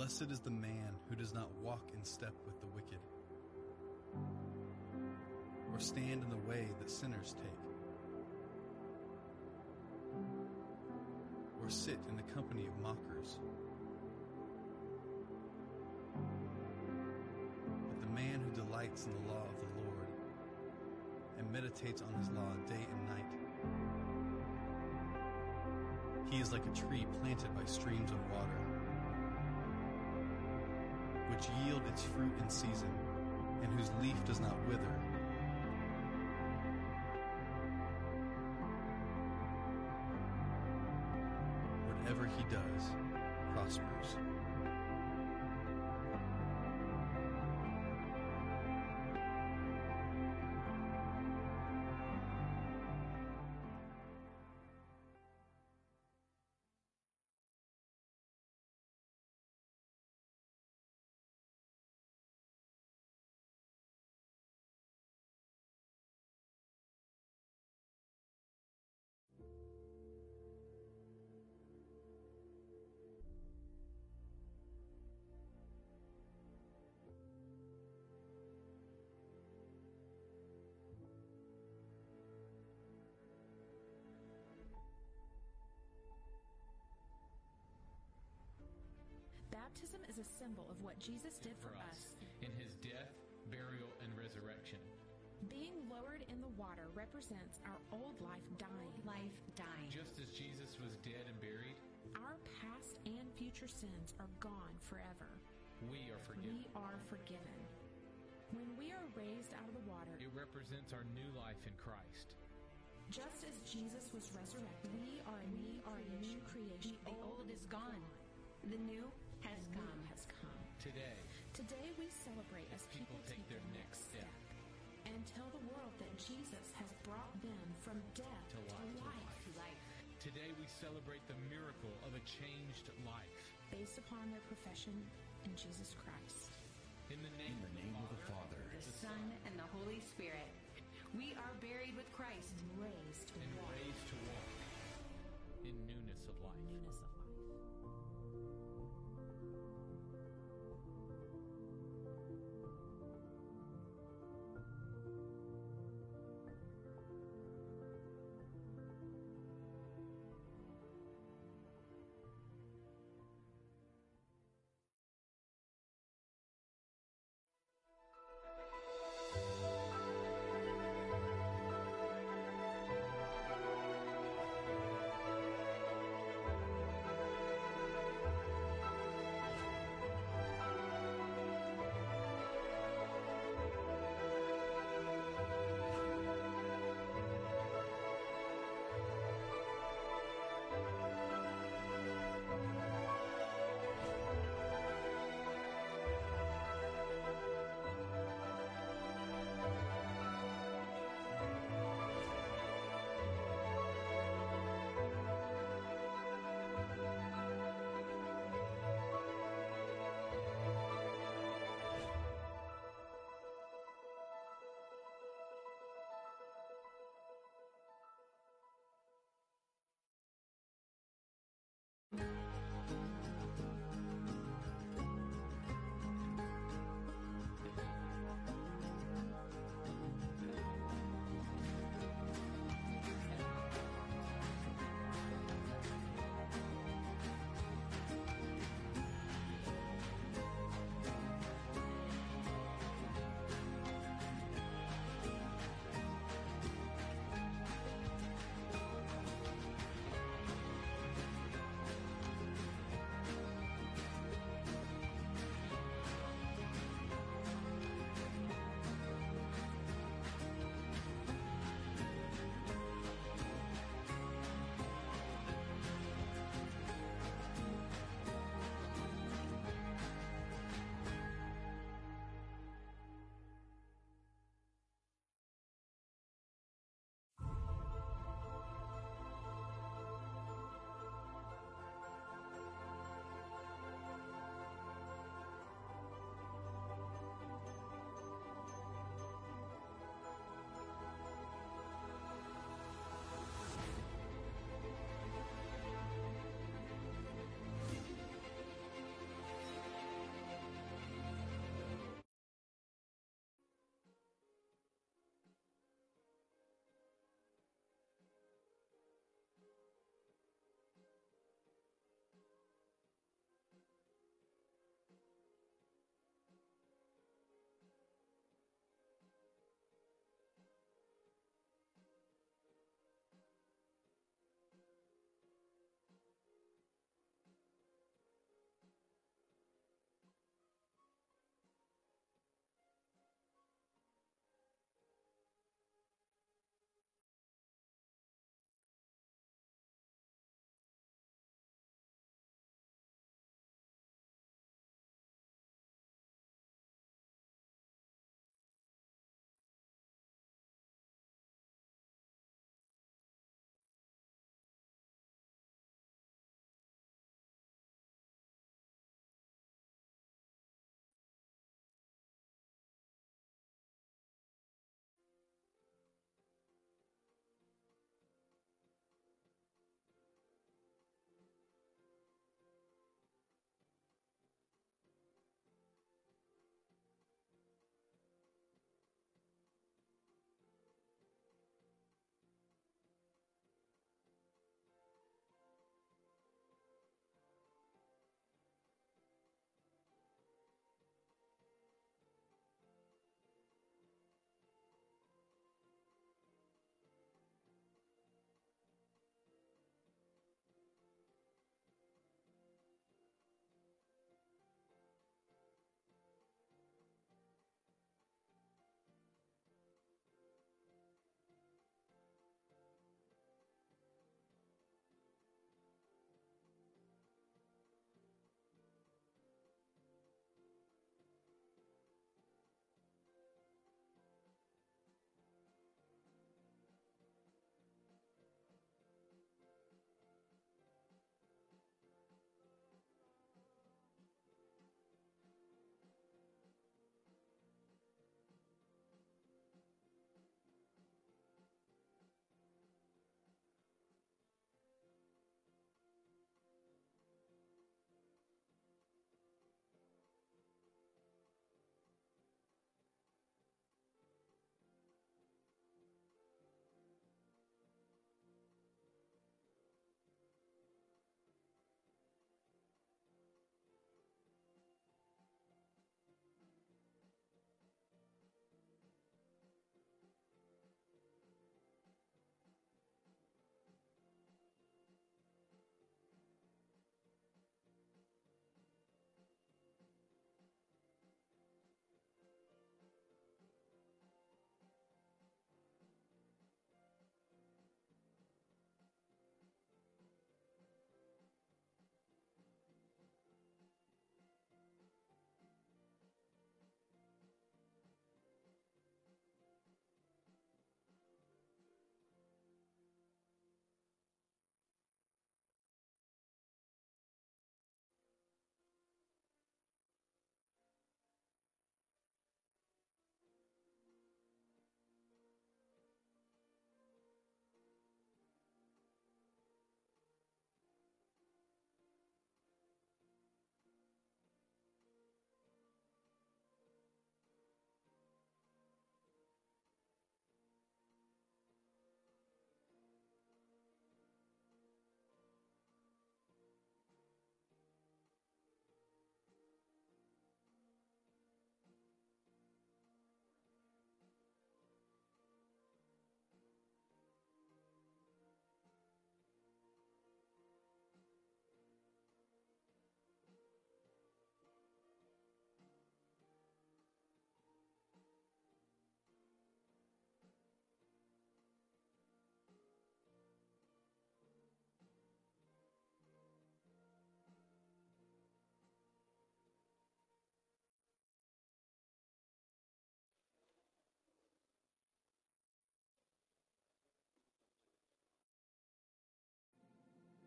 Blessed is the man who does not walk in step with the wicked, or stand in the way that sinners take, or sit in the company of mockers. But the man who delights in the law of the Lord and meditates on his law day and night, he is like a tree planted by streams of water, which yield its fruit in season, and whose leaf does not wither. Baptism is a symbol of what Jesus did for, us. in his death, burial, and resurrection. Being lowered in the water represents our old life dying. Life dying. Just as Jesus was dead and buried, Our past and future sins are gone forever. we are forgiven. We are forgiven. When we are raised out of the water, It represents our new life in Christ. just as Jesus was resurrected, we are a new, are a new creation. The old is gone. The new has come. has come. Today, Today we celebrate as people, People take their next step. and tell the world that Jesus has brought them from death To life. To life, To life. today we celebrate the miracle of a changed life. based upon their profession in Jesus Christ. In the name, In the name of the Father, The Son and the Holy Spirit. We are buried with Christ. Raised to and walk raised to walk in newness of life. newness of you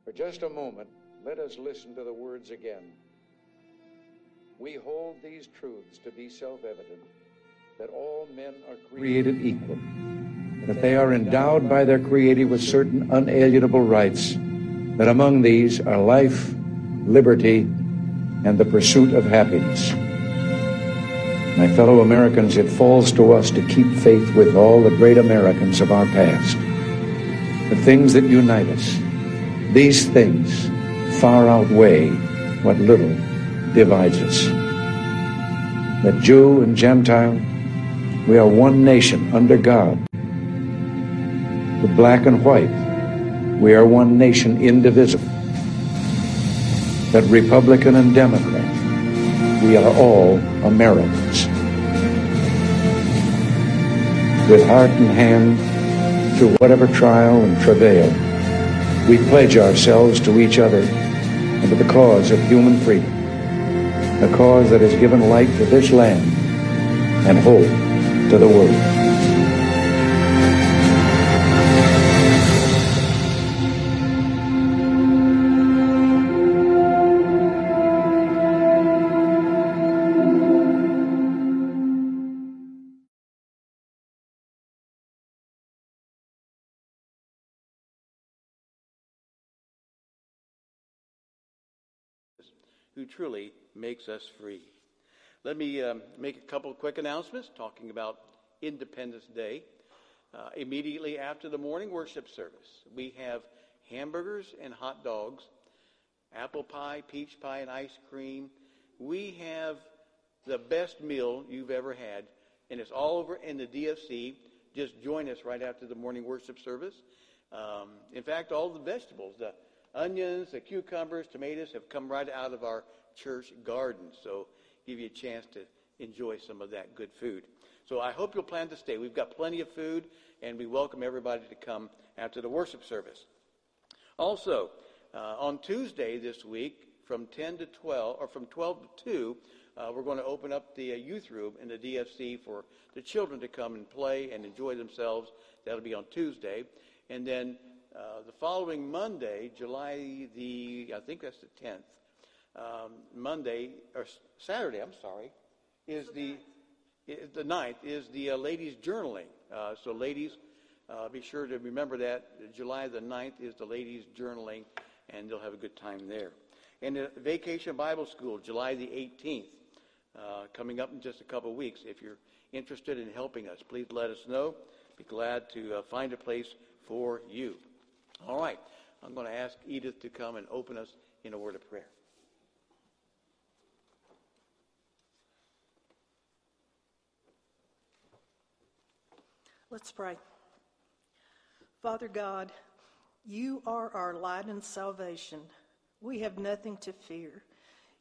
For just a moment, let us listen to the words again. We hold these truths to be self evident that all men are created equal, that they are endowed by their Creator with certain unalienable rights, that among these are life, liberty, and the pursuit of happiness. My fellow Americans, it falls to us to keep faith with all the great Americans of our past. The things that unite us, these things far outweigh what little divides us. That Jew and Gentile, we are one nation under God. The black and white, we are one nation indivisible. That Republican and Democrat, we are all Americans. With heart and hand, through whatever trial and travail, we pledge ourselves to each other and to the cause of human freedom, a cause that has given light to this land and hope to the world. Who truly makes us free. Let me um, make a couple quick announcements talking about Independence Day. Uh, immediately after the morning worship service, we have hamburgers and hot dogs, apple pie, peach pie, and ice cream. We have the best meal you've ever had, and it's all over in the DFC. Just join us right after the morning worship service. Um, in fact, all the vegetables, the onions, the cucumbers, tomatoes have come right out of our church garden. So give you a chance to enjoy some of that good food. So I hope you'll plan to stay. We've got plenty of food, and we welcome everybody to come after the worship service. Also, uh, on Tuesday this week, from 10 to 12, or from 12 to 2, uh, we're going to open up the uh, youth room in the DFC for the children to come and play and enjoy themselves. That'll be on Tuesday. And then uh, the following Monday, July the, I think that's the 10th, um, Monday, or Saturday, I'm sorry, is the, the 9th, is the uh, ladies' journaling. Uh, so, ladies, uh, be sure to remember that. July the 9th is the ladies' journaling, and they'll have a good time there. And the Vacation Bible School, July the 18th, uh, coming up in just a couple weeks. If you're interested in helping us, please let us know. Be glad to uh, find a place for you. All right. I'm going to ask Edith to come and open us in a word of prayer. Let's pray. Father God, you are our light and salvation. We have nothing to fear.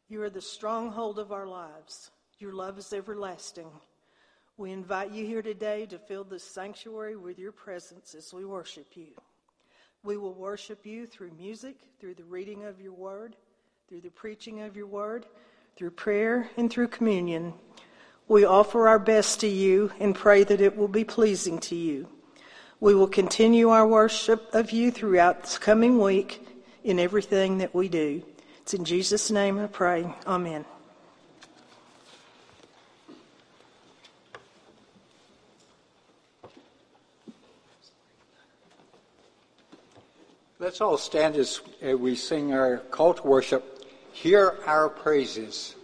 You are the stronghold of our lives. Your love is everlasting. We invite you here today to fill this sanctuary with your presence as we worship you. We will worship you through music, through the reading of your word, through the preaching of your word, through prayer, and through communion. We offer our best to you and pray that it will be pleasing to you. We will continue our worship of you throughout this coming week in everything that we do. It's in Jesus' name I pray. Amen. Let's all stand as uh, we sing our cult worship. Hear our praises.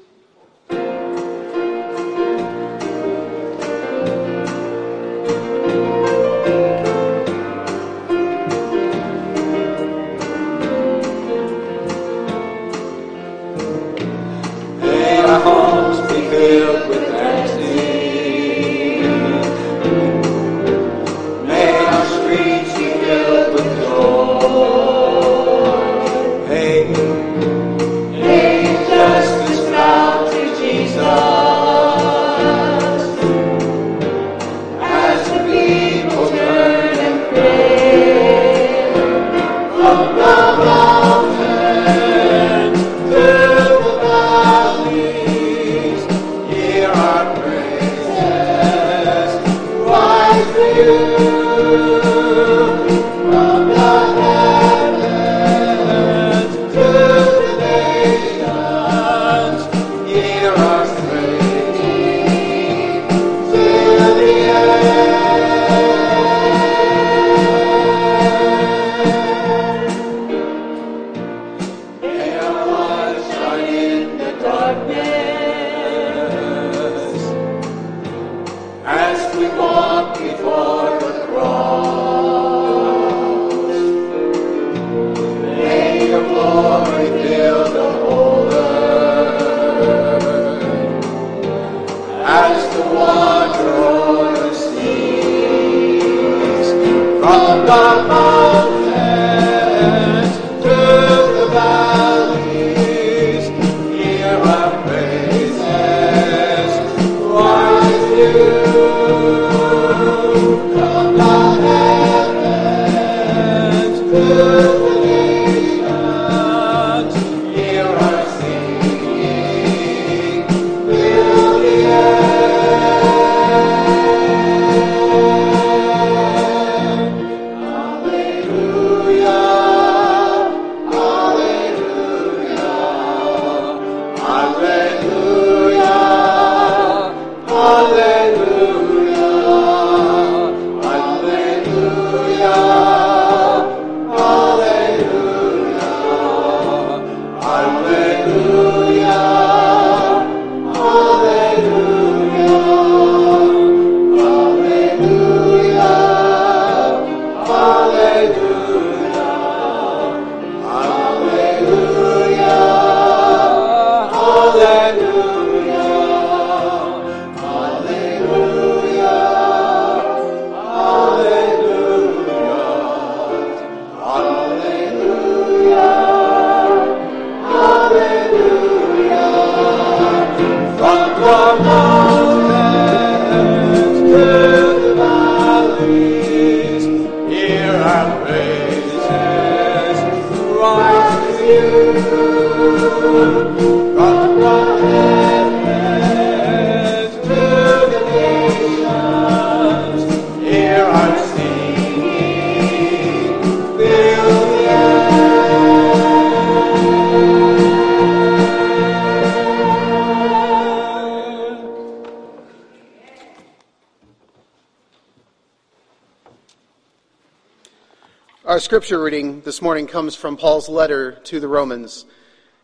Scripture reading this morning comes from Paul's letter to the Romans.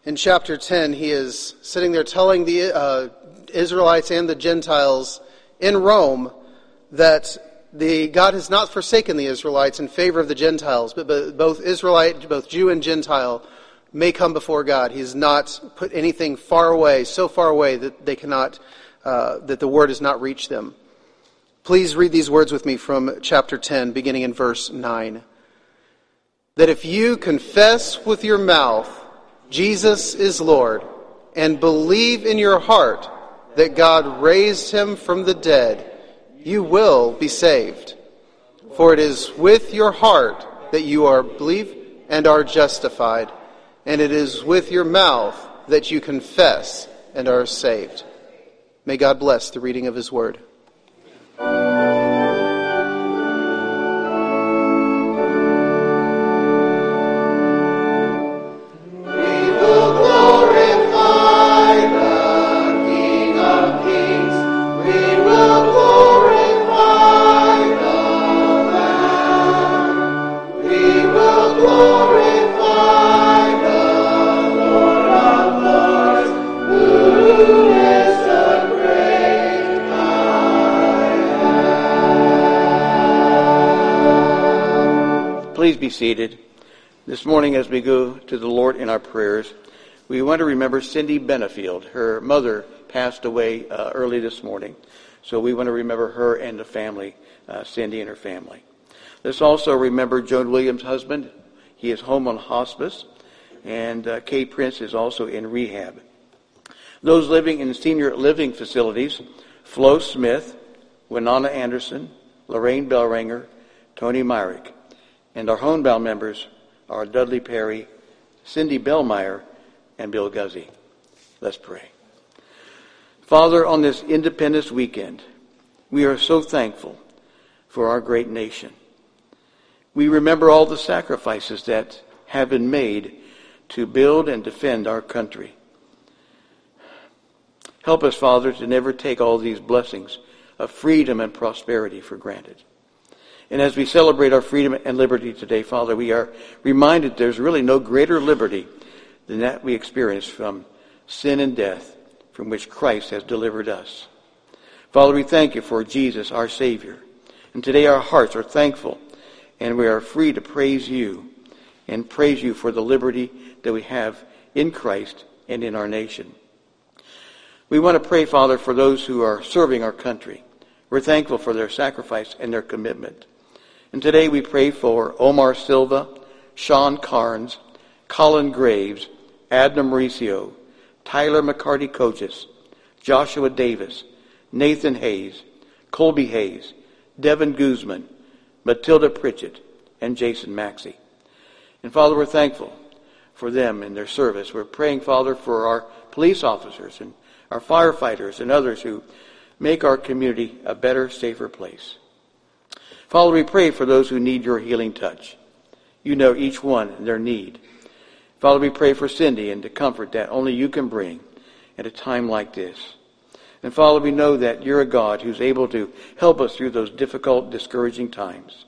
In chapter 10, he is sitting there telling the uh, Israelites and the Gentiles in Rome that the, God has not forsaken the Israelites in favor of the Gentiles, but, but both Israelite, both Jew and Gentile may come before God. He has not put anything far away, so far away that they cannot, uh, that the word has not reached them. Please read these words with me from chapter 10, beginning in verse 9 that if you confess with your mouth Jesus is Lord and believe in your heart that God raised him from the dead, you will be saved. For it is with your heart that you are believe and are justified, and it is with your mouth that you confess and are saved. May God bless the reading of his word. Be seated. This morning, as we go to the Lord in our prayers, we want to remember Cindy Benefield. Her mother passed away uh, early this morning, so we want to remember her and the family, uh, Cindy and her family. Let's also remember Joan Williams' husband. He is home on hospice, and uh, Kay Prince is also in rehab. Those living in senior living facilities, Flo Smith, Winona Anderson, Lorraine Bellringer, Tony Myrick. And our homebound members are Dudley Perry, Cindy Bellmeyer, and Bill Guzzi. Let's pray. Father, on this Independence weekend, we are so thankful for our great nation. We remember all the sacrifices that have been made to build and defend our country. Help us, Father, to never take all these blessings of freedom and prosperity for granted. And as we celebrate our freedom and liberty today, Father, we are reminded there's really no greater liberty than that we experience from sin and death from which Christ has delivered us. Father, we thank you for Jesus, our Savior. And today our hearts are thankful and we are free to praise you and praise you for the liberty that we have in Christ and in our nation. We want to pray, Father, for those who are serving our country. We're thankful for their sacrifice and their commitment. And today we pray for Omar Silva, Sean Carnes, Colin Graves, Adna Mauricio, Tyler McCarty Coaches, Joshua Davis, Nathan Hayes, Colby Hayes, Devin Guzman, Matilda Pritchett, and Jason Maxey. And Father, we're thankful for them and their service. We're praying, Father, for our police officers and our firefighters and others who make our community a better, safer place. Father, we pray for those who need your healing touch. You know each one and their need. Father, we pray for Cindy and the comfort that only you can bring at a time like this. And Father, we know that you're a God who's able to help us through those difficult, discouraging times.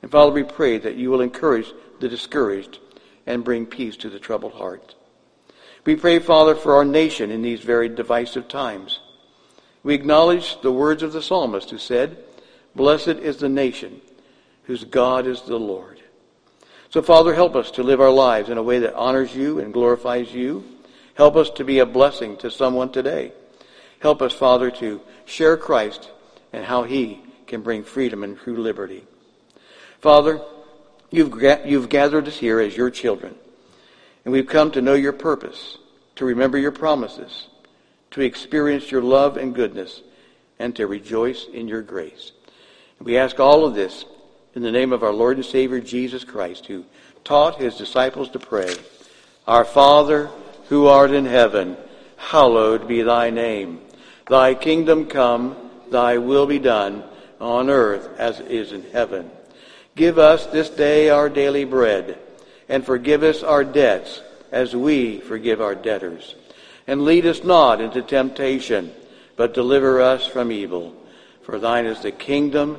And Father, we pray that you will encourage the discouraged and bring peace to the troubled heart. We pray, Father, for our nation in these very divisive times. We acknowledge the words of the psalmist who said, Blessed is the nation whose God is the Lord. So, Father, help us to live our lives in a way that honors you and glorifies you. Help us to be a blessing to someone today. Help us, Father, to share Christ and how he can bring freedom and true liberty. Father, you've, you've gathered us here as your children, and we've come to know your purpose, to remember your promises, to experience your love and goodness, and to rejoice in your grace. We ask all of this in the name of our Lord and Savior Jesus Christ, who taught his disciples to pray, Our Father, who art in heaven, hallowed be thy name. Thy kingdom come, thy will be done, on earth as it is in heaven. Give us this day our daily bread, and forgive us our debts as we forgive our debtors. And lead us not into temptation, but deliver us from evil. For thine is the kingdom,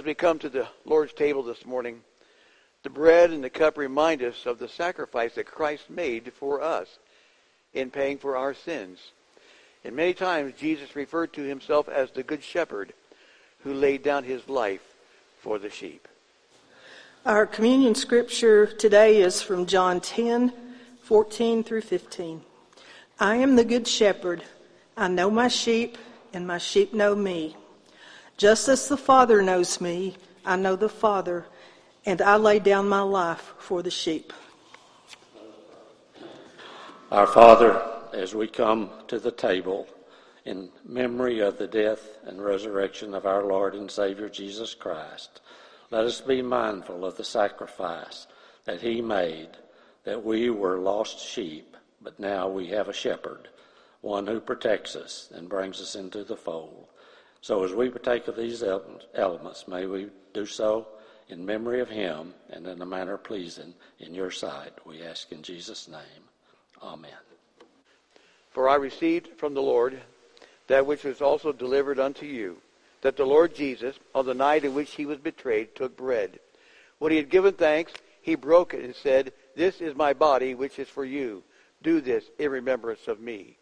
As we come to the Lord's table this morning, the bread and the cup remind us of the sacrifice that Christ made for us in paying for our sins. And many times Jesus referred to himself as the Good Shepherd who laid down his life for the sheep. Our communion scripture today is from John 10, 14 through 15. I am the Good Shepherd. I know my sheep, and my sheep know me. Just as the Father knows me, I know the Father, and I lay down my life for the sheep. Our Father, as we come to the table in memory of the death and resurrection of our Lord and Savior Jesus Christ, let us be mindful of the sacrifice that He made, that we were lost sheep, but now we have a shepherd, one who protects us and brings us into the fold. So as we partake of these elements, may we do so in memory of him and in a manner pleasing in your sight. We ask in Jesus' name. Amen. For I received from the Lord that which was also delivered unto you, that the Lord Jesus, on the night in which he was betrayed, took bread. When he had given thanks, he broke it and said, This is my body, which is for you. Do this in remembrance of me.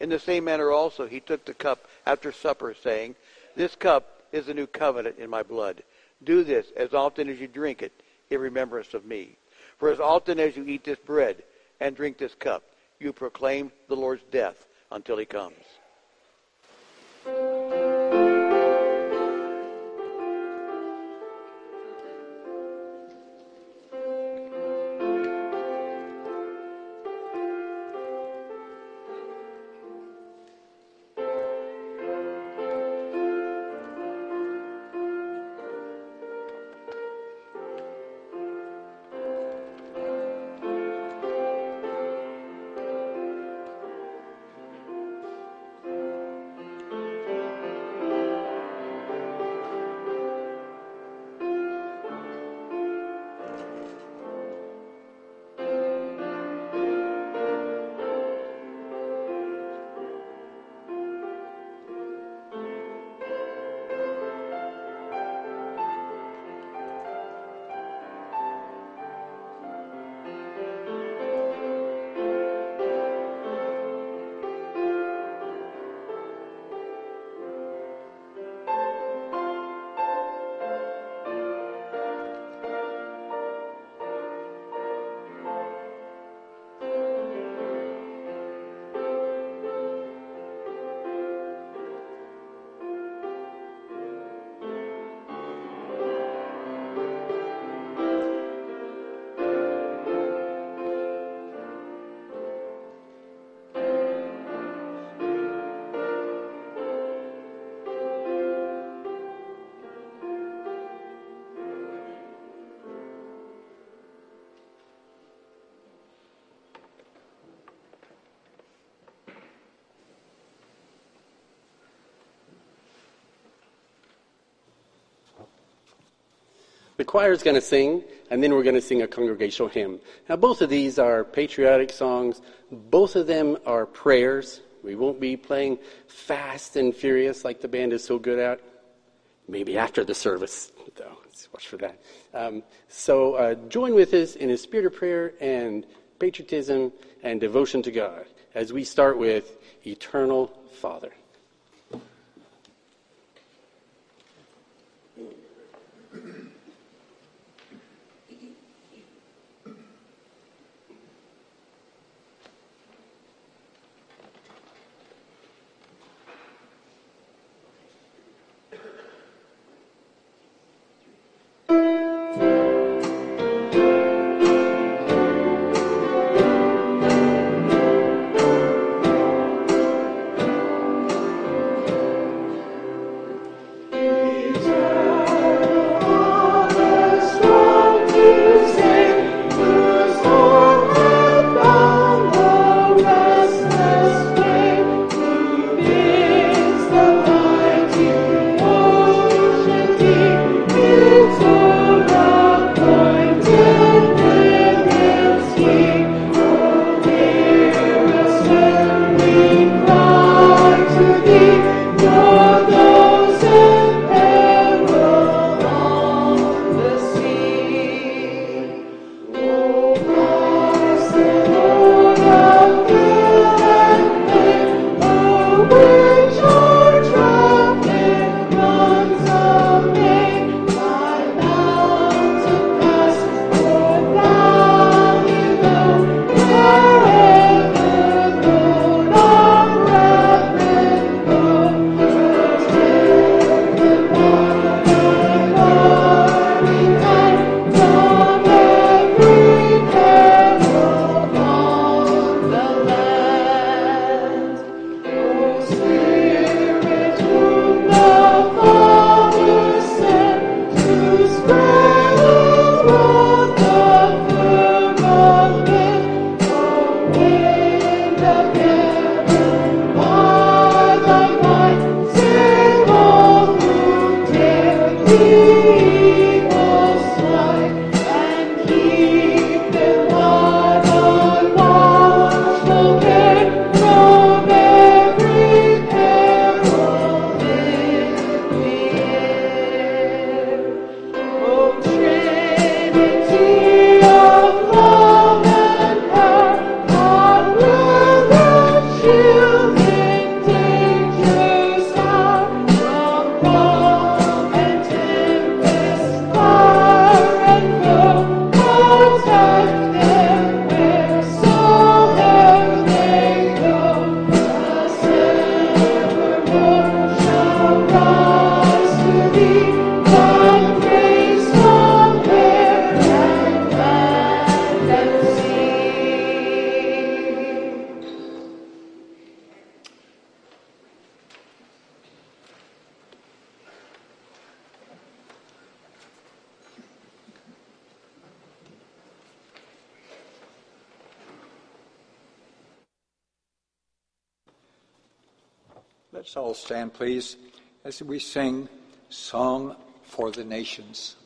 In the same manner also he took the cup after supper, saying, This cup is the new covenant in my blood. Do this as often as you drink it in remembrance of me. For as often as you eat this bread and drink this cup, you proclaim the Lord's death until he comes. The choir is going to sing, and then we're going to sing a congregational hymn. Now, both of these are patriotic songs. Both of them are prayers. We won't be playing fast and furious like the band is so good at. Maybe after the service, though. Let's watch for that. Um, so uh, join with us in a spirit of prayer and patriotism and devotion to God as we start with Eternal Father. Nations.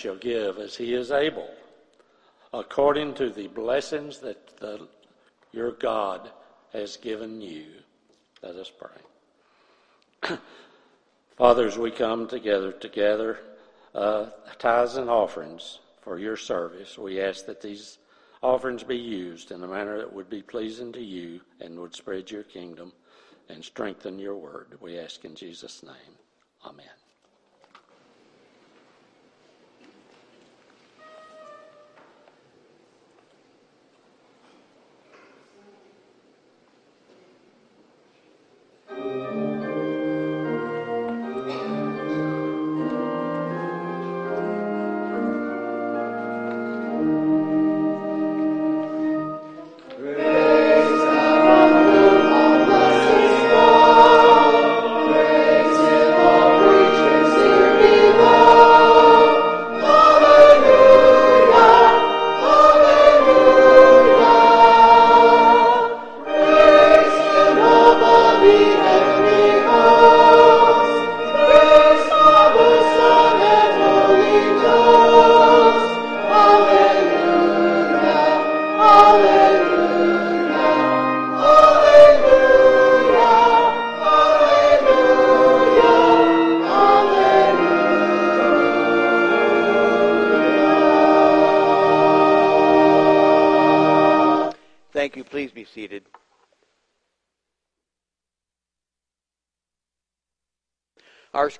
Shall give as he is able, according to the blessings that the, your God has given you. Let us pray. Fathers, we come together together uh, tithes and offerings for your service. We ask that these offerings be used in a manner that would be pleasing to you and would spread your kingdom and strengthen your word. We ask in Jesus' name. Amen. Thank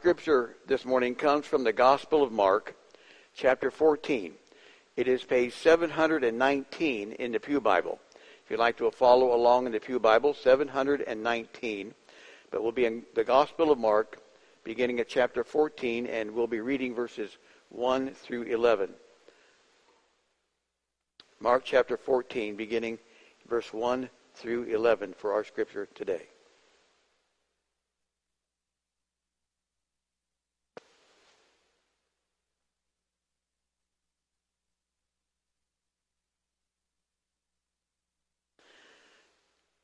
scripture this morning comes from the Gospel of Mark, chapter 14. It is page 719 in the Pew Bible. If you'd like to follow along in the Pew Bible, 719. But we'll be in the Gospel of Mark, beginning at chapter 14, and we'll be reading verses 1 through 11. Mark chapter 14, beginning verse 1 through 11 for our scripture today.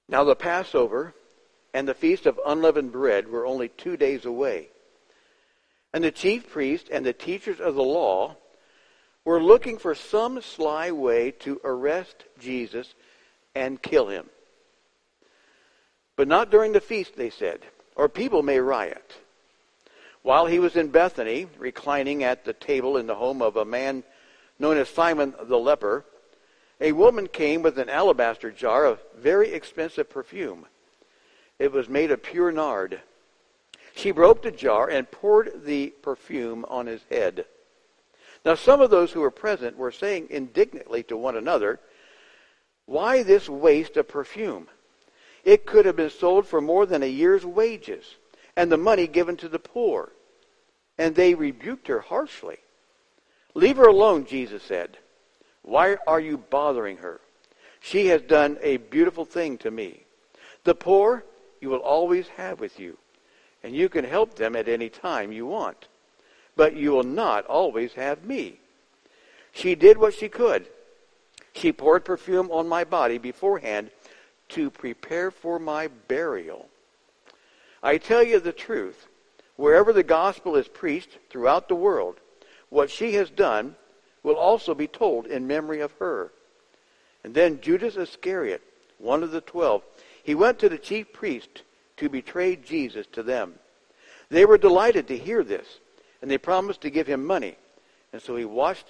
Now the Passover and the feast of unleavened bread were only two days away. And the chief priests and the teachers of the law were looking for some sly way to arrest Jesus and kill him. But not during the feast, they said, or people may riot. While he was in Bethany, reclining at the table in the home of a man known as Simon the leper, a woman came with an alabaster jar of very expensive perfume. It was made of pure nard. She broke the jar and poured the perfume on his head. Now, some of those who were present were saying indignantly to one another, Why this waste of perfume? It could have been sold for more than a year's wages, and the money given to the poor. And they rebuked her harshly. Leave her alone, Jesus said. Why are you bothering her? She has done a beautiful thing to me. The poor you will always have with you, and you can help them at any time you want. But you will not always have me. She did what she could. She poured perfume on my body beforehand to prepare for my burial. I tell you the truth, wherever the gospel is preached throughout the world, what she has done will also be told in memory of her. And then Judas Iscariot, one of the twelve, he went to the chief priest to betray Jesus to them. They were delighted to hear this, and they promised to give him money. And so he watched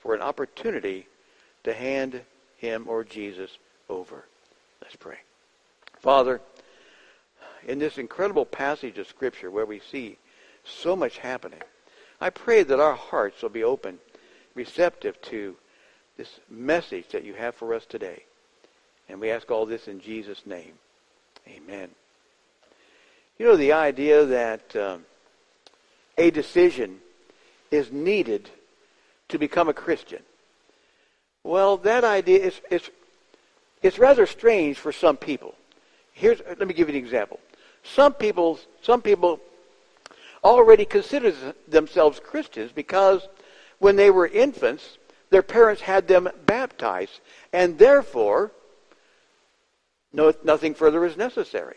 for an opportunity to hand him or Jesus over. Let's pray. Father, in this incredible passage of Scripture where we see so much happening, I pray that our hearts will be open receptive to this message that you have for us today. And we ask all this in Jesus' name. Amen. You know, the idea that um, a decision is needed to become a Christian. Well, that idea is, is it's rather strange for some people. Here's, let me give you an example. Some people, some people already consider themselves Christians because when they were infants, their parents had them baptized, and therefore, no, nothing further is necessary.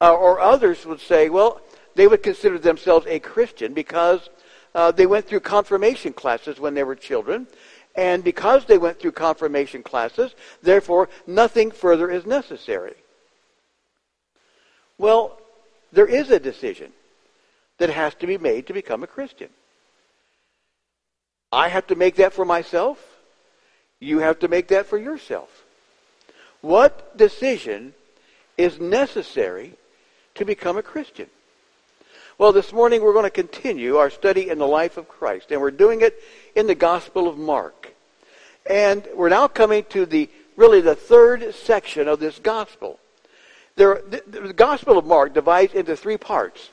Uh, or others would say, well, they would consider themselves a Christian because uh, they went through confirmation classes when they were children. And because they went through confirmation classes, therefore, nothing further is necessary. Well, there is a decision that has to be made to become a Christian. I have to make that for myself. You have to make that for yourself. What decision is necessary to become a Christian? Well, this morning we're going to continue our study in the life of Christ, and we're doing it in the Gospel of Mark. And we're now coming to the really the third section of this gospel. There, the, the Gospel of Mark divides into three parts.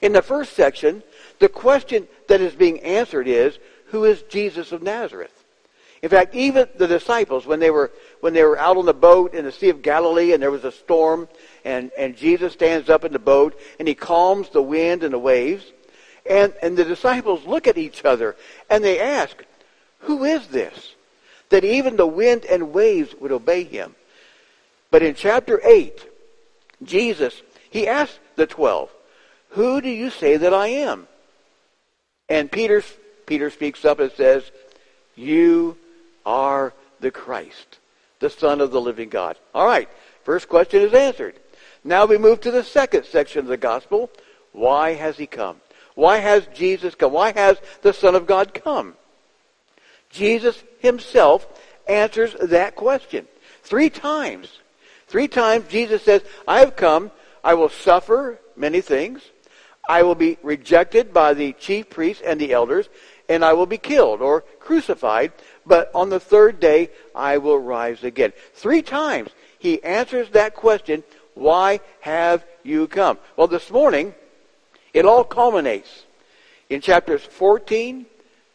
In the first section, the question that is being answered is, who is Jesus of Nazareth? In fact, even the disciples, when they were when they were out on the boat in the Sea of Galilee and there was a storm, and, and Jesus stands up in the boat and he calms the wind and the waves, and, and the disciples look at each other and they ask, Who is this? That even the wind and waves would obey him. But in chapter 8, Jesus, he asked the twelve, Who do you say that I am? And Peter, Peter speaks up and says, You are the Christ, the Son of the living God. All right, first question is answered. Now we move to the second section of the gospel. Why has he come? Why has Jesus come? Why has the Son of God come? Jesus himself answers that question. Three times. Three times Jesus says, I have come, I will suffer many things, I will be rejected by the chief priests and the elders, and I will be killed or crucified, but on the third day I will rise again. Three times he answers that question, why have you come? Well, this morning, it all culminates in chapters 14,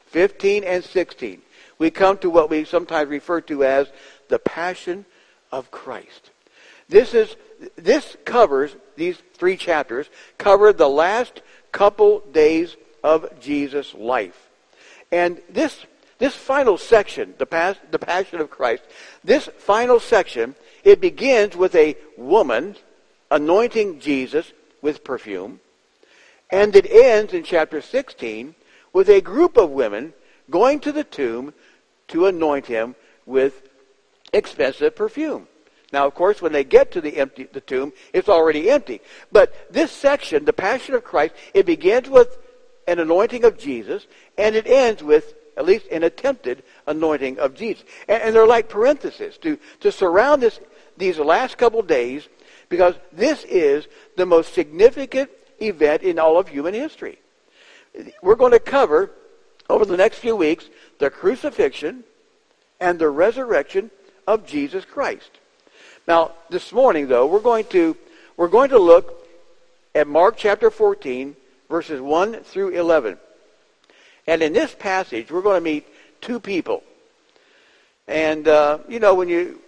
15, and 16. We come to what we sometimes refer to as the Passion of Christ. This is this covers these three chapters cover the last couple days of Jesus' life. And this this final section, the, pas- the Passion of Christ, this final section, it begins with a woman anointing Jesus with perfume, and it ends in chapter 16 with a group of women going to the tomb to anoint him with expensive perfume. Now, of course, when they get to the empty the tomb, it's already empty. But this section, the Passion of Christ, it begins with an anointing of Jesus, and it ends with at least an attempted anointing of Jesus. And, and they're like parentheses to, to surround this, these last couple days because this is the most significant event in all of human history. We're going to cover over the next few weeks the crucifixion and the resurrection of Jesus Christ. Now, this morning though, we're going to we're going to look at Mark chapter 14 verses 1 through 11. And in this passage, we're going to meet two people. And, uh, you know, when you,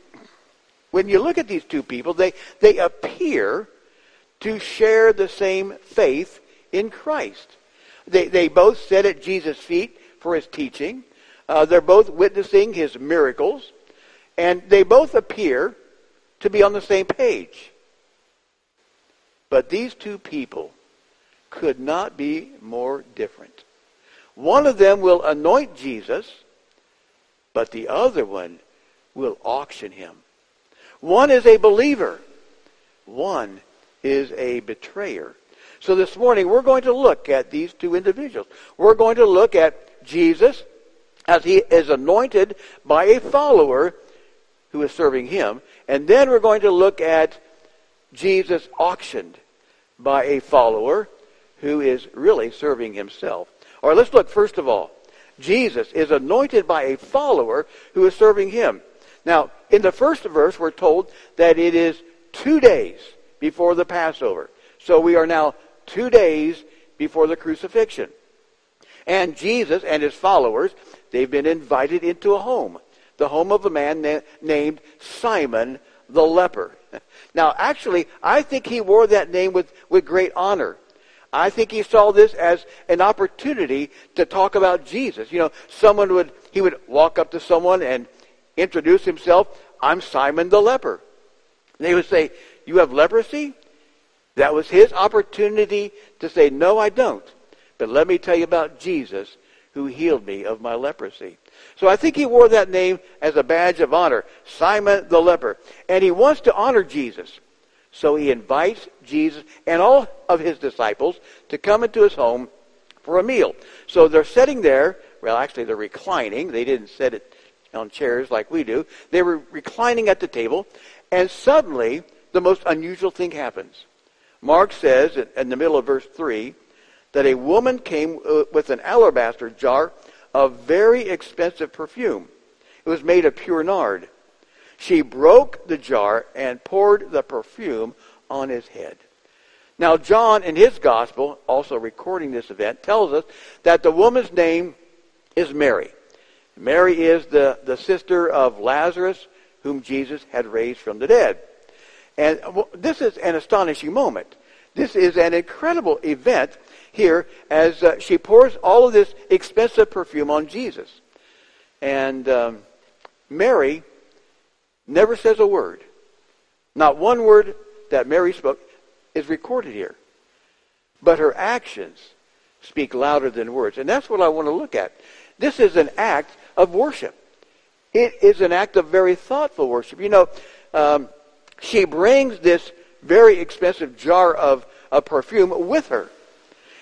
when you look at these two people, they, they appear to share the same faith in Christ. They, they both sit at Jesus' feet for his teaching. Uh, they're both witnessing his miracles. And they both appear to be on the same page. But these two people could not be more different. One of them will anoint Jesus, but the other one will auction him. One is a believer. One is a betrayer. So this morning we're going to look at these two individuals. We're going to look at Jesus as he is anointed by a follower who is serving him. And then we're going to look at Jesus auctioned by a follower who is really serving himself. Or let's look first of all. Jesus is anointed by a follower who is serving him. Now, in the first verse, we're told that it is two days before the Passover. So we are now two days before the crucifixion. And Jesus and his followers, they've been invited into a home. The home of a man na- named Simon the leper. Now, actually, I think he wore that name with, with great honor. I think he saw this as an opportunity to talk about Jesus. You know, someone would, he would walk up to someone and introduce himself. I'm Simon the leper. And They would say, You have leprosy? That was his opportunity to say, No, I don't. But let me tell you about Jesus who healed me of my leprosy. So I think he wore that name as a badge of honor, Simon the leper. And he wants to honor Jesus. So he invites Jesus and all of his disciples to come into his home for a meal. So they're sitting there. Well, actually, they're reclining. They didn't sit it on chairs like we do. They were reclining at the table. And suddenly, the most unusual thing happens. Mark says in the middle of verse 3 that a woman came uh, with an alabaster jar of very expensive perfume. It was made of pure nard. She broke the jar and poured the perfume on his head. Now, John, in his gospel, also recording this event, tells us that the woman's name is Mary. Mary is the, the sister of Lazarus, whom Jesus had raised from the dead. And this is an astonishing moment. This is an incredible event here as uh, she pours all of this expensive perfume on Jesus. And um, Mary never says a word. Not one word that Mary spoke is recorded here. But her actions speak louder than words. And that's what I want to look at. This is an act of worship. It is an act of very thoughtful worship. You know, um, she brings this very expensive jar of, of perfume with her.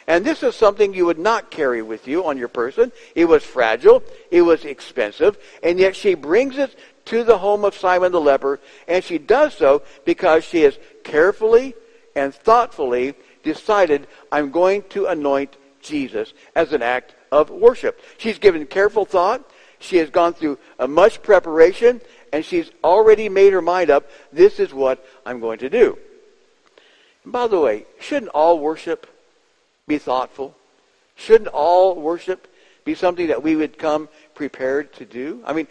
And this is something you would not carry with you on your person. It was fragile. It was expensive. And yet she brings it to the home of Simon the leper. And she does so because she has carefully and thoughtfully decided, I'm going to anoint Jesus as an act of worship. She's given careful thought. She has gone through a much preparation. And she's already made her mind up. This is what I'm going to do. And by the way, shouldn't all worship be thoughtful? Shouldn't all worship be something that we would come prepared to do? I mean,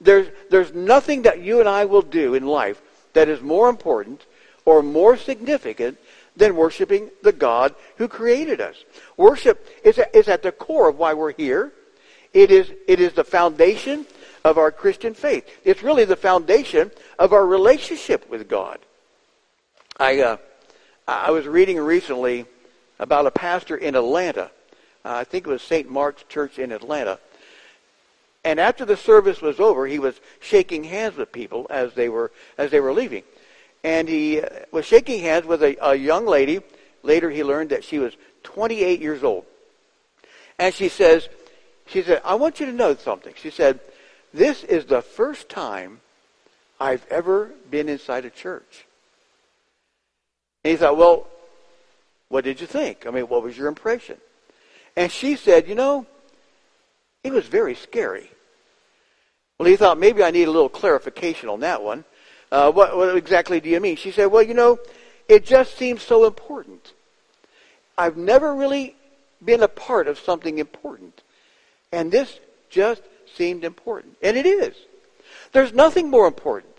there's, there's nothing that you and I will do in life that is more important or more significant than worshiping the God who created us. Worship is, is at the core of why we're here. It is, it is the foundation of our Christian faith. It's really the foundation of our relationship with God. I, uh, I was reading recently about a pastor in Atlanta. Uh, I think it was St. Mark's Church in Atlanta. And after the service was over, he was shaking hands with people as they were as they were leaving. And he uh, was shaking hands with a, a young lady. Later, he learned that she was 28 years old. And she says, she said, I want you to know something. She said, this is the first time I've ever been inside a church. And he thought, well, what did you think? I mean, what was your impression? And she said, You know, it was very scary. Well, he thought maybe I need a little clarification on that one. Uh, what, what exactly do you mean? She said, Well, you know, it just seems so important. I've never really been a part of something important. And this just seemed important. And it is. There's nothing more important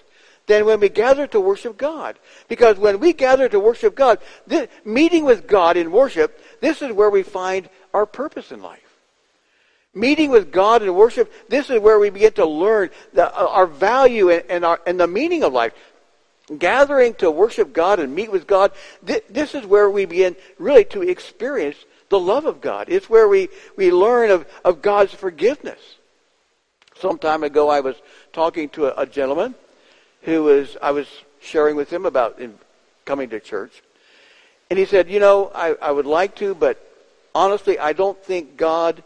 than when we gather to worship God. Because when we gather to worship God, this, meeting with God in worship, this is where we find our purpose in life. Meeting with God in worship, this is where we begin to learn the, uh, our value and, and, our, and the meaning of life. Gathering to worship God and meet with God, th- this is where we begin really to experience the love of God. It's where we, we learn of, of God's forgiveness. Some time ago, I was talking to a, a gentleman who was, I was sharing with him about coming to church. And he said, you know, I, I would like to, but honestly, I don't think God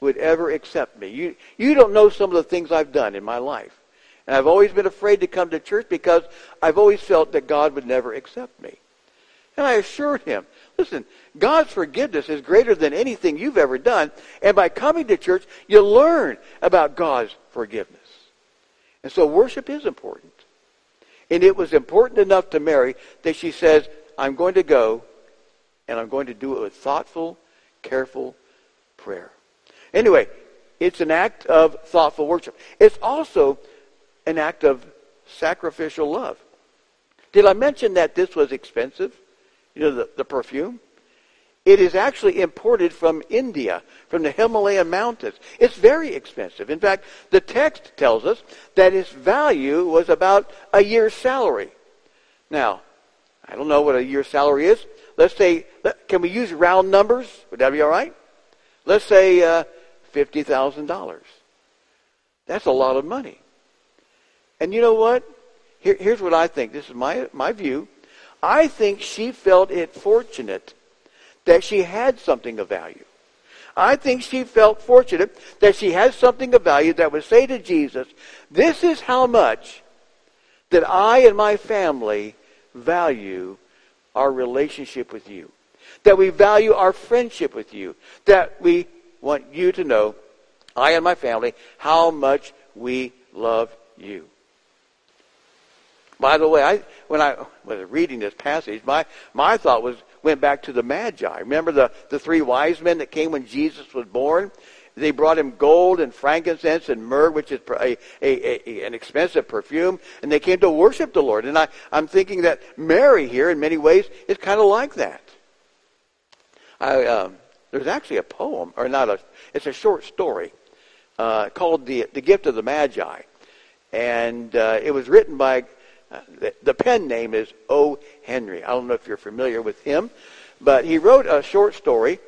would ever accept me. You, you don't know some of the things I've done in my life. And I've always been afraid to come to church because I've always felt that God would never accept me. And I assured him, listen, God's forgiveness is greater than anything you've ever done. And by coming to church, you learn about God's forgiveness. And so worship is important. And it was important enough to Mary that she says, I'm going to go and I'm going to do it with thoughtful, careful prayer. Anyway, it's an act of thoughtful worship. It's also an act of sacrificial love. Did I mention that this was expensive? You know, the, the perfume? It is actually imported from India, from the Himalayan mountains. It's very expensive. In fact, the text tells us that its value was about a year's salary. Now, I don't know what a year's salary is. Let's say, can we use round numbers? Would that be all right? Let's say uh, $50,000. That's a lot of money. And you know what? Here, here's what I think. This is my, my view. I think she felt it fortunate that she had something of value. I think she felt fortunate that she had something of value that would say to Jesus, this is how much that I and my family value our relationship with you. That we value our friendship with you. That we want you to know, I and my family, how much we love you. By the way, I, when I was reading this passage, my, my thought was went back to the Magi. Remember the, the three wise men that came when Jesus was born? They brought him gold and frankincense and myrrh, which is a, a, a, an expensive perfume, and they came to worship the Lord. And I, I'm thinking that Mary here, in many ways, is kind of like that. I, um, there's actually a poem, or not a, it's a short story uh, called the, the Gift of the Magi. And uh, it was written by the, the pen name is O. Henry. I don't know if you're familiar with him, but he wrote a short story,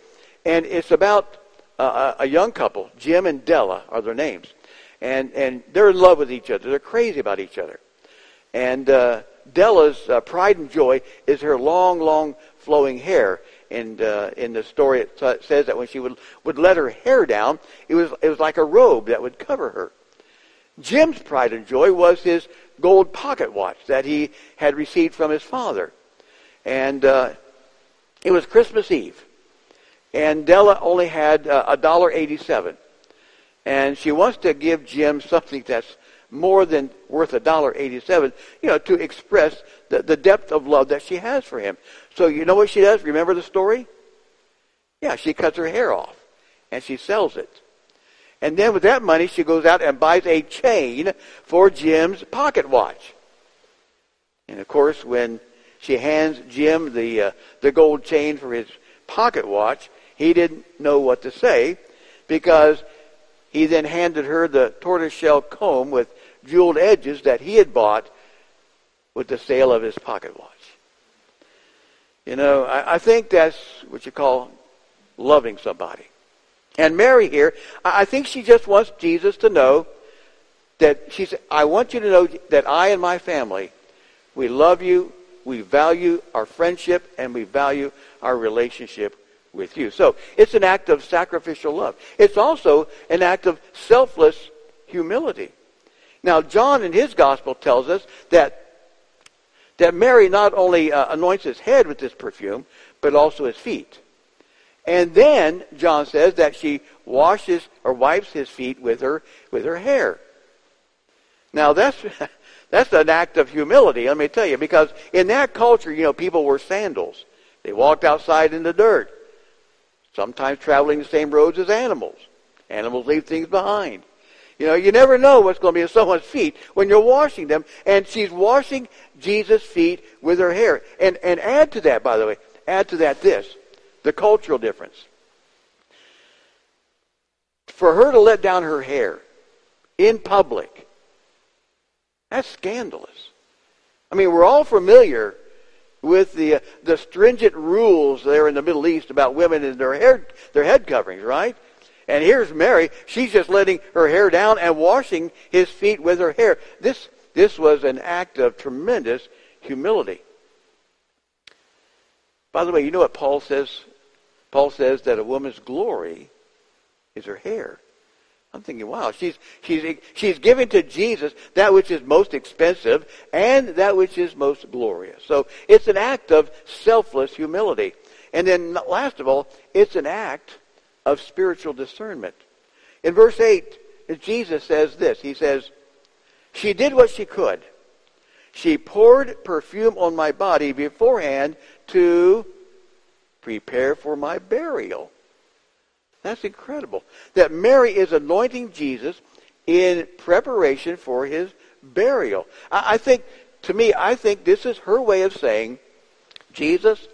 and it's about uh, a young couple. Jim and Della are their names, and and they're in love with each other. They're crazy about each other, and uh, Della's uh, pride and joy is her long, long flowing hair. And uh, in the story, it says that when she would would let her hair down, it was it was like a robe that would cover her. Jim's pride and joy was his gold pocket watch that he had received from his father. And uh, it was Christmas Eve. And Della only had uh, a dollar eighty-seven, and she wants to give Jim something that's more than worth a dollar eighty-seven, you know, to express the, the depth of love that she has for him. So you know what she does? Remember the story? Yeah, she cuts her hair off, and she sells it. And then with that money, she goes out and buys a chain for Jim's pocket watch. And of course, when she hands Jim the, uh, the gold chain for his pocket watch, he didn't know what to say because he then handed her the tortoiseshell comb with jeweled edges that he had bought with the sale of his pocket watch. You know, I, I think that's what you call loving somebody. And Mary here, I think she just wants Jesus to know that she said, I want you to know that I and my family, we love you, we value our friendship, and we value our relationship with you. So it's an act of sacrificial love. It's also an act of selfless humility. Now, John in his gospel tells us that, that Mary not only uh, anoints his head with this perfume, but also his feet. And then John says that she washes or wipes his feet with her with her hair. Now that's that's an act of humility, let me tell you, because in that culture, you know, people wore sandals. They walked outside in the dirt. Sometimes traveling the same roads as animals. Animals leave things behind. You know, you never know what's going to be in someone's feet when you're washing them. And she's washing Jesus' feet with her hair. And, and add to that, by the way, add to that this the cultural difference. For her to let down her hair in public, that's scandalous. I mean, we're all familiar with the uh, the stringent rules there in the Middle East about women and their hair their head coverings, right? And here's Mary; she's just letting her hair down and washing his feet with her hair. This this was an act of tremendous humility. By the way, you know what Paul says Paul says that a woman's glory is her hair. I'm thinking, wow, she's, she's, she's giving to Jesus that which is most expensive and that which is most glorious. So it's an act of selfless humility. And then last of all, it's an act of spiritual discernment. In verse 8, Jesus says this. He says, she did what she could. She poured perfume on my body beforehand to prepare for my burial. That's incredible. That Mary is anointing Jesus in preparation for his burial. I, think, to me, I think this is her way of saying, Jesus,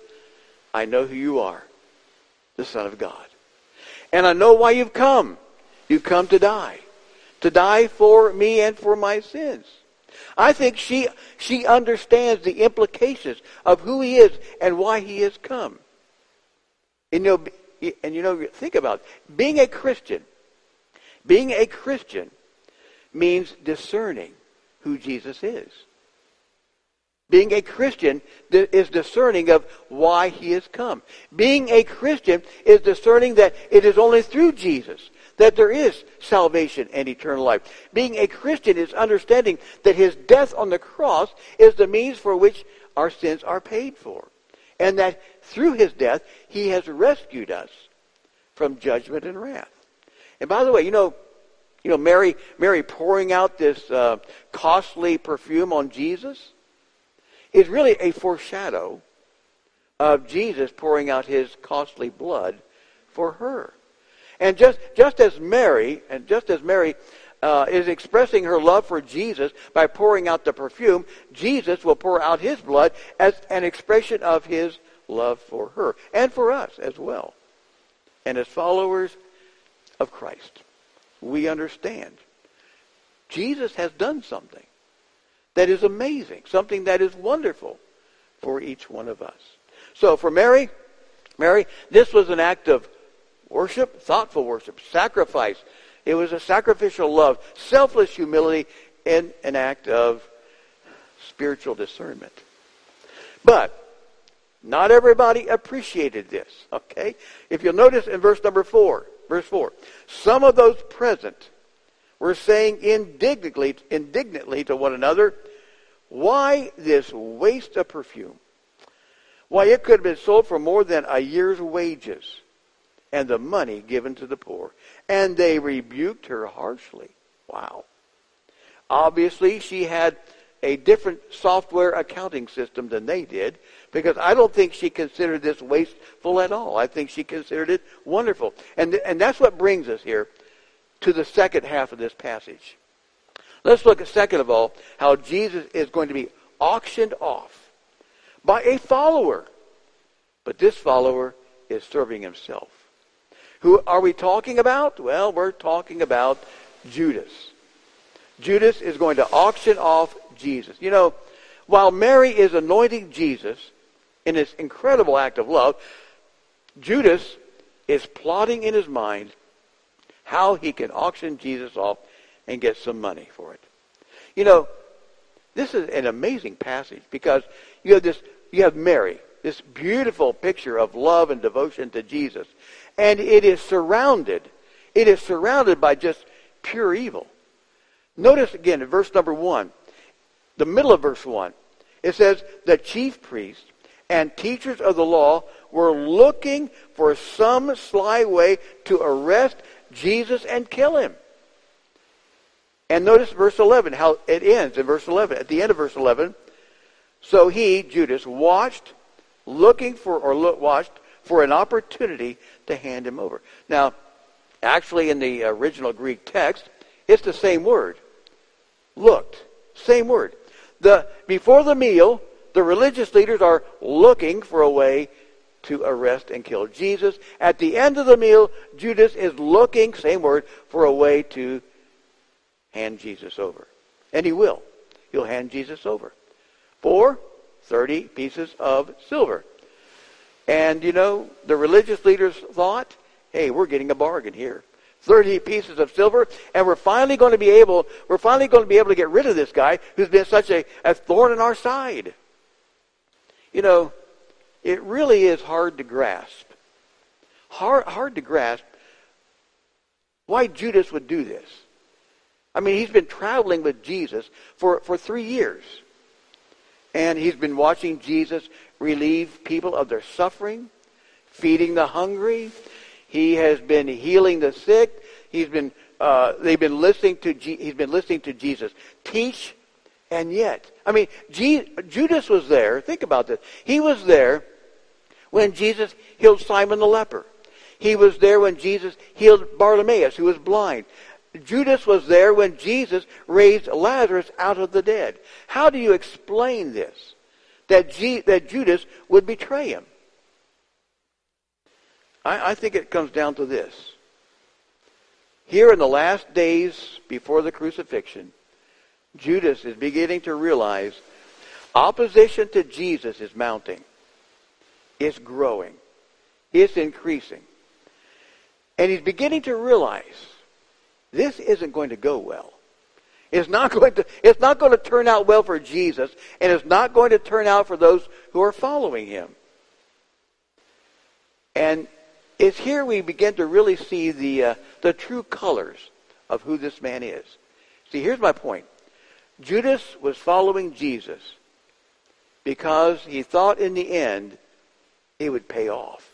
I know who you are, the Son of God. And I know why you've come. You've come to die. To die for me and for my sins. I think she, she understands the implications of who he is and why he has come. And you know, and you know, think about it. being a Christian. Being a Christian means discerning who Jesus is. Being a Christian is discerning of why he has come. Being a Christian is discerning that it is only through Jesus that there is salvation and eternal life. Being a Christian is understanding that his death on the cross is the means for which our sins are paid for. And that through his death, he has rescued us from judgment and wrath. And by the way, you know, you know, Mary, Mary pouring out this uh, costly perfume on Jesus is really a foreshadow of Jesus pouring out his costly blood for her. And just, just as Mary, and just as Mary uh, is expressing her love for Jesus by pouring out the perfume, Jesus will pour out his blood as an expression of his love for her and for us as well. And as followers of Christ, we understand Jesus has done something that is amazing, something that is wonderful for each one of us. So for Mary, Mary, this was an act of Worship, thoughtful worship, sacrifice. It was a sacrificial love, selfless humility, and an act of spiritual discernment. But not everybody appreciated this, okay? If you'll notice in verse number 4, verse 4, some of those present were saying indignantly, indignantly to one another, why this waste of perfume? Why, it could have been sold for more than a year's wages and the money given to the poor. And they rebuked her harshly. Wow. Obviously, she had a different software accounting system than they did because I don't think she considered this wasteful at all. I think she considered it wonderful. And, and that's what brings us here to the second half of this passage. Let's look at, second of all, how Jesus is going to be auctioned off by a follower. But this follower is serving himself. Who are we talking about? Well, we're talking about Judas. Judas is going to auction off Jesus. You know, while Mary is anointing Jesus in this incredible act of love, Judas is plotting in his mind how he can auction Jesus off and get some money for it. You know, this is an amazing passage because you have this, you have Mary, this beautiful picture of love and devotion to Jesus and it is surrounded. It is surrounded by just pure evil. Notice again in verse number one, the middle of verse one, it says, the chief priests and teachers of the law were looking for some sly way to arrest Jesus and kill him. And notice verse 11, how it ends in verse 11. At the end of verse 11, so he, Judas, watched, looking for, or look, watched for an opportunity to hand him over. Now, actually, in the original Greek text, it's the same word. Looked. Same word. The, before the meal, the religious leaders are looking for a way to arrest and kill Jesus. At the end of the meal, Judas is looking, same word, for a way to hand Jesus over. And he will. He'll hand Jesus over. For 30 pieces of silver. And, you know, the religious leaders thought, hey, we're getting a bargain here. 30 pieces of silver, and we're finally going to be able, we're finally going to be able to get rid of this guy who's been such a, a thorn in our side. You know, it really is hard to grasp. Hard, hard to grasp why Judas would do this. I mean, he's been traveling with Jesus for, for three years. And he's been watching Jesus relieve people of their suffering, feeding the hungry. He has been healing the sick. He's been uh, they've been listening to G- he's been listening to Jesus teach, and yet I mean G- Judas was there. Think about this. He was there when Jesus healed Simon the leper. He was there when Jesus healed Bartimaeus, who was blind. Judas was there when Jesus raised Lazarus out of the dead. How do you explain this? that, G, that Judas would betray him. I, I think it comes down to this. Here in the last days before the crucifixion, Judas is beginning to realize opposition to Jesus is mounting. It's growing. It's increasing. And he's beginning to realize this isn't going to go well. It's not going to, it's not going to turn out well for Jesus, and it's not going to turn out for those who are following him. And it's here we begin to really see the, uh, the true colors of who this man is. See, here's my point. Judas was following Jesus because he thought in the end it would pay off.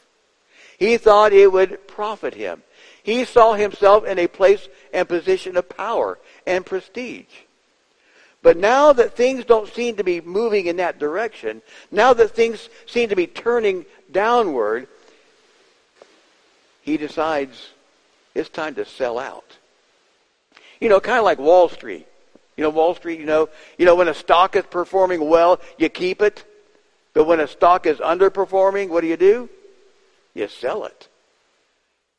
He thought it would profit him. He saw himself in a place and position of power and prestige. But now that things don't seem to be moving in that direction, now that things seem to be turning downward, he decides it's time to sell out. You know, kind of like Wall Street. You know, Wall Street, you know, you know, when a stock is performing well, you keep it. But when a stock is underperforming, what do you do? You sell it.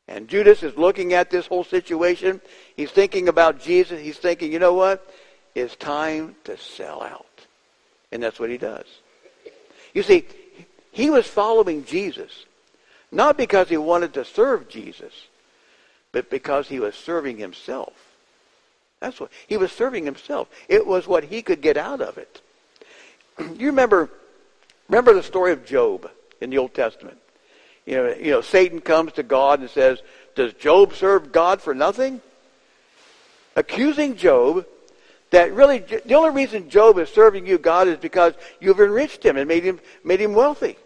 And Judas is looking at this whole situation. He's thinking about Jesus. He's thinking, you know what? It's time to sell out. And that's what he does. You see, he was following Jesus, not because he wanted to serve Jesus, but because he was serving himself. That's what he was serving himself. It was what he could get out of it. you remember remember the story of Job in the Old Testament. You know, you know, Satan comes to God and says, Does Job serve God for nothing? Accusing Job that really the only reason Job is serving you, God, is because you've enriched him and made him made him wealthy.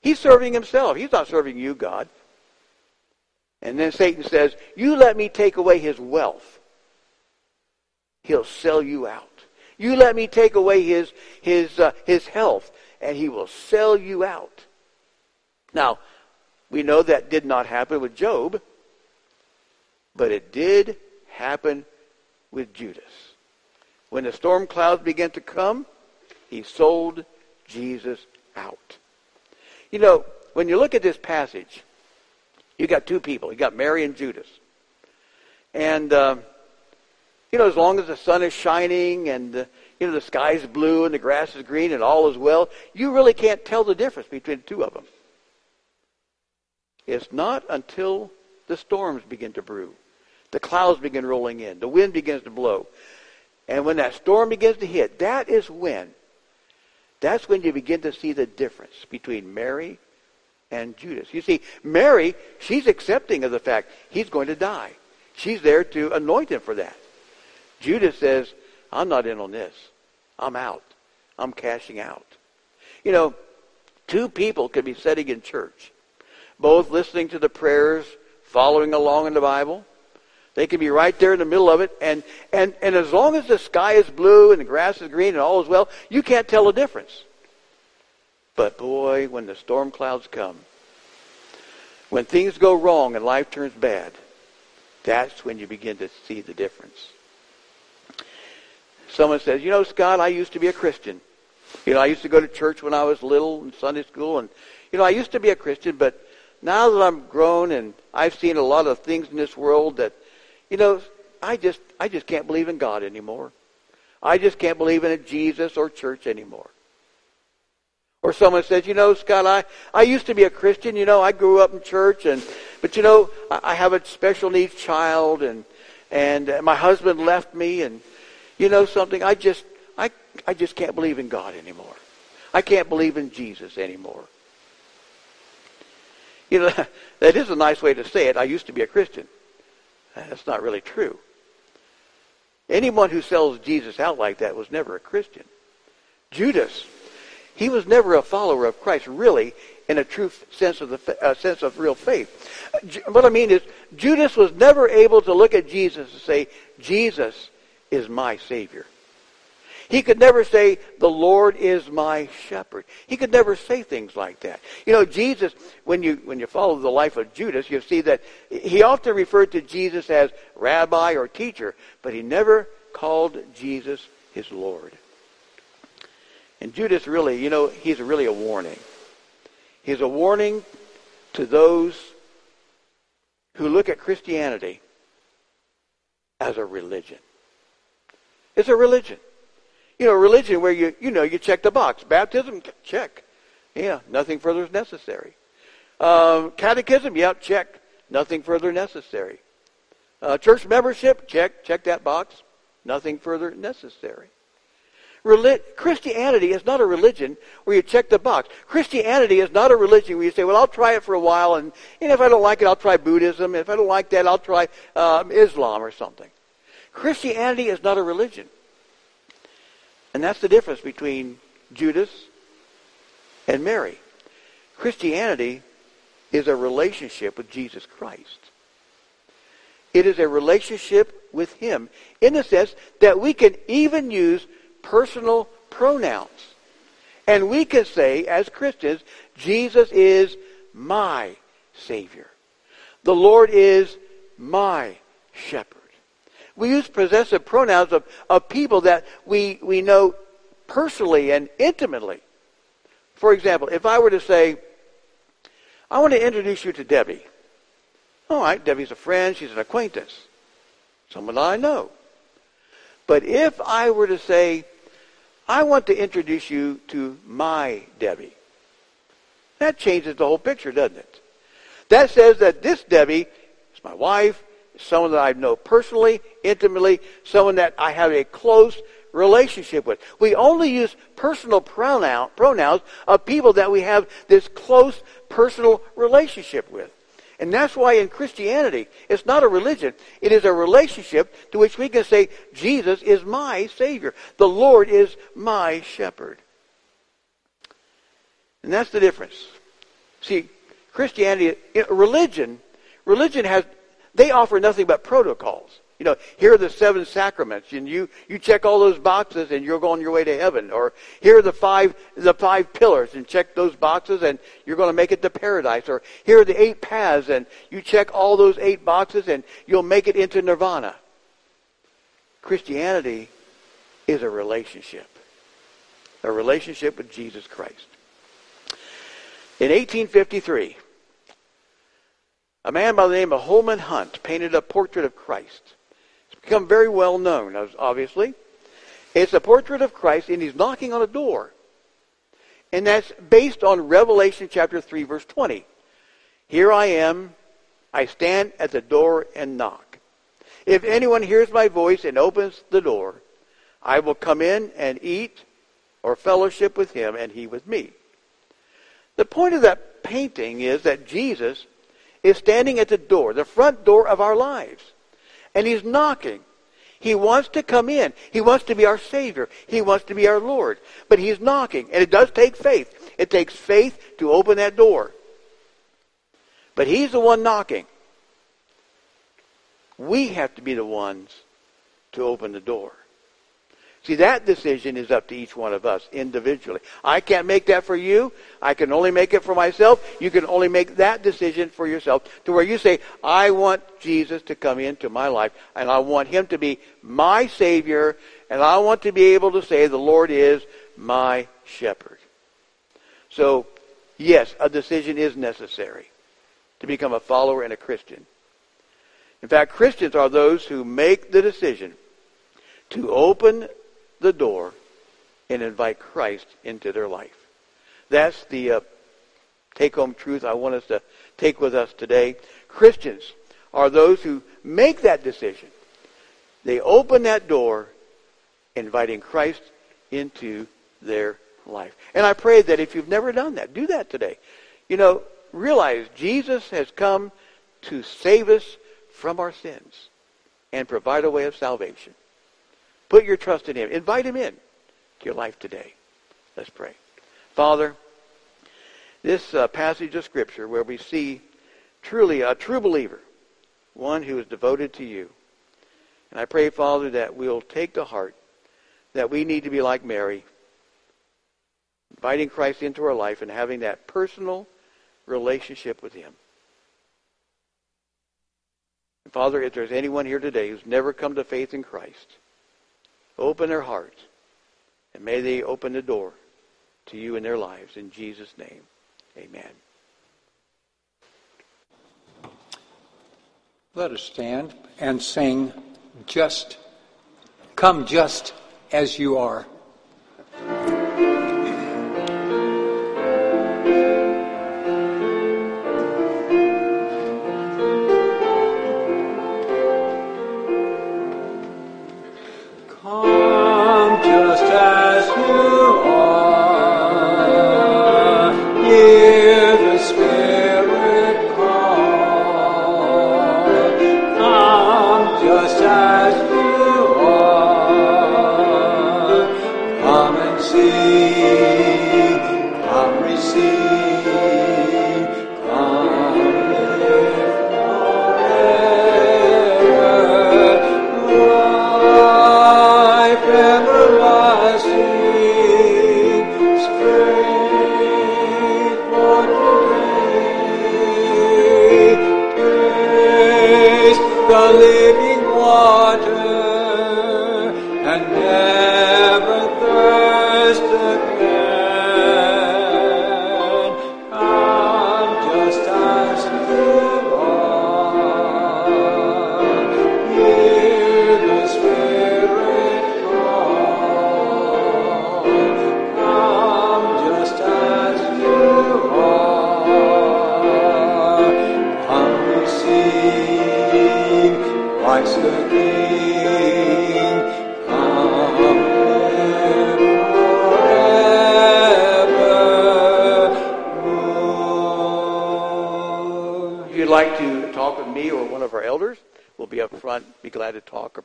He's serving himself. He's not serving you, God. And then Satan says, You let me take away his wealth. He'll sell you out. You let me take away his his uh, his health, and he will sell you out. Now, we know that did not happen with Job, but it did happen with Judas. When the storm clouds began to come, he sold Jesus out. You know, when you look at this passage, you got two people. You got Mary and Judas. And, uh, you know, as long as the sun is shining and, uh, you know, the sky is blue and the grass is green and all is well, you really can't tell the difference between the two of them. It's not until the storms begin to brew, the clouds begin rolling in, the wind begins to blow. And when that storm begins to hit, that is when, that's when you begin to see the difference between Mary and Judas. You see, Mary, she's accepting of the fact he's going to die. She's there to anoint him for that. Judas says, I'm not in on this. I'm out. I'm cashing out. You know, two people could be sitting in church both listening to the prayers, following along in the Bible. They can be right there in the middle of it, and, and, and as long as the sky is blue and the grass is green and all is well, you can't tell the difference. But boy, when the storm clouds come, when things go wrong and life turns bad, that's when you begin to see the difference. Someone says, you know, Scott, I used to be a Christian. You know, I used to go to church when I was little in Sunday school, and, you know, I used to be a Christian, but now that I'm grown and I've seen a lot of things in this world that, you know, I just I just can't believe in God anymore. I just can't believe in a Jesus or church anymore. Or someone says, you know, Scott, I, I used to be a Christian. You know, I grew up in church, and but you know, I, I have a special needs child, and and uh, my husband left me, and you know something, I just I I just can't believe in God anymore. I can't believe in Jesus anymore. You know, that is a nice way to say it. I used to be a Christian. That's not really true. Anyone who sells Jesus out like that was never a Christian. Judas, he was never a follower of Christ, really, in a true sense of the uh, sense of real faith. What I mean is, Judas was never able to look at Jesus and say, "Jesus is my Savior." He could never say, the Lord is my shepherd. He could never say things like that. You know, Jesus, when you, when you follow the life of Judas, you see that he often referred to Jesus as rabbi or teacher, but he never called Jesus his Lord. And Judas really, you know, he's really a warning. He's a warning to those who look at Christianity as a religion. It's a religion. You know, religion where you, you know, you check the box. Baptism, check. Yeah, nothing further is necessary. Um, catechism, yeah, check. Nothing further necessary. Uh, church membership, check. Check that box. Nothing further necessary. Reli- Christianity is not a religion where you check the box. Christianity is not a religion where you say, well, I'll try it for a while, and, and if I don't like it, I'll try Buddhism. If I don't like that, I'll try um, Islam or something. Christianity is not a religion. And that's the difference between Judas and Mary. Christianity is a relationship with Jesus Christ. It is a relationship with Him in the sense that we can even use personal pronouns. And we can say, as Christians, Jesus is my Savior. The Lord is my shepherd. We use possessive pronouns of, of people that we, we know personally and intimately. For example, if I were to say, I want to introduce you to Debbie. All right, Debbie's a friend, she's an acquaintance, someone I know. But if I were to say, I want to introduce you to my Debbie, that changes the whole picture, doesn't it? That says that this Debbie is my wife, someone that I know personally, intimately, someone that I have a close relationship with. We only use personal pronoun, pronouns of people that we have this close personal relationship with. And that's why in Christianity, it's not a religion. It is a relationship to which we can say, Jesus is my Savior. The Lord is my shepherd. And that's the difference. See, Christianity, religion, religion has, they offer nothing but protocols. You know, here are the seven sacraments, and you, you check all those boxes, and you're going your way to heaven. Or here are the five the five pillars, and check those boxes, and you're going to make it to paradise. Or here are the eight paths, and you check all those eight boxes, and you'll make it into nirvana. Christianity is a relationship, a relationship with Jesus Christ. In 1853, a man by the name of Holman Hunt painted a portrait of Christ become very well known, obviously. It's a portrait of Christ, and he's knocking on a door. And that's based on Revelation chapter 3, verse 20. Here I am, I stand at the door and knock. If anyone hears my voice and opens the door, I will come in and eat or fellowship with him and he with me. The point of that painting is that Jesus is standing at the door, the front door of our lives and he's knocking. He wants to come in. He wants to be our Savior. He wants to be our Lord. But he's knocking. And it does take faith. It takes faith to open that door. But he's the one knocking. We have to be the ones to open the door. See, that decision is up to each one of us individually. I can't make that for you. I can only make it for myself. You can only make that decision for yourself to where you say, I want Jesus to come into my life and I want him to be my Savior and I want to be able to say the Lord is my shepherd. So, yes, a decision is necessary to become a follower and a Christian. In fact, Christians are those who make the decision to open the door and invite Christ into their life. That's the uh, take home truth I want us to take with us today. Christians are those who make that decision. They open that door, inviting Christ into their life. And I pray that if you've never done that, do that today. You know, realize Jesus has come to save us from our sins and provide a way of salvation. Put your trust in Him. Invite Him in to your life today. Let's pray. Father, this uh, passage of Scripture where we see truly a true believer, one who is devoted to you. And I pray, Father, that we'll take to heart that we need to be like Mary, inviting Christ into our life and having that personal relationship with Him. And Father, if there's anyone here today who's never come to faith in Christ, Open their hearts. And may they open the door to you in their lives. In Jesus' name, amen. Let us stand and sing just Come just as you are.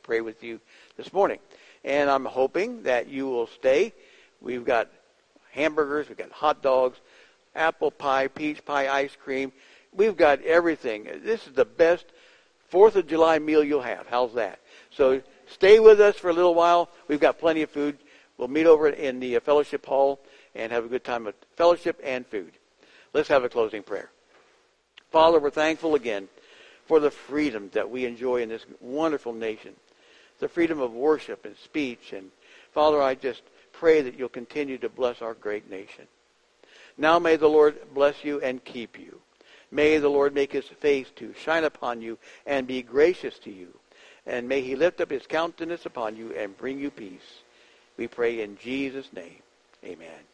Pray with you this morning. And I'm hoping that you will stay. We've got hamburgers, we've got hot dogs, apple pie, peach pie, ice cream. We've got everything. This is the best Fourth of July meal you'll have. How's that? So stay with us for a little while. We've got plenty of food. We'll meet over in the fellowship hall and have a good time of fellowship and food. Let's have a closing prayer. Father, we're thankful again for the freedom that we enjoy in this wonderful nation, the freedom of worship and speech. And Father, I just pray that you'll continue to bless our great nation. Now may the Lord bless you and keep you. May the Lord make his face to shine upon you and be gracious to you. And may he lift up his countenance upon you and bring you peace. We pray in Jesus' name. Amen.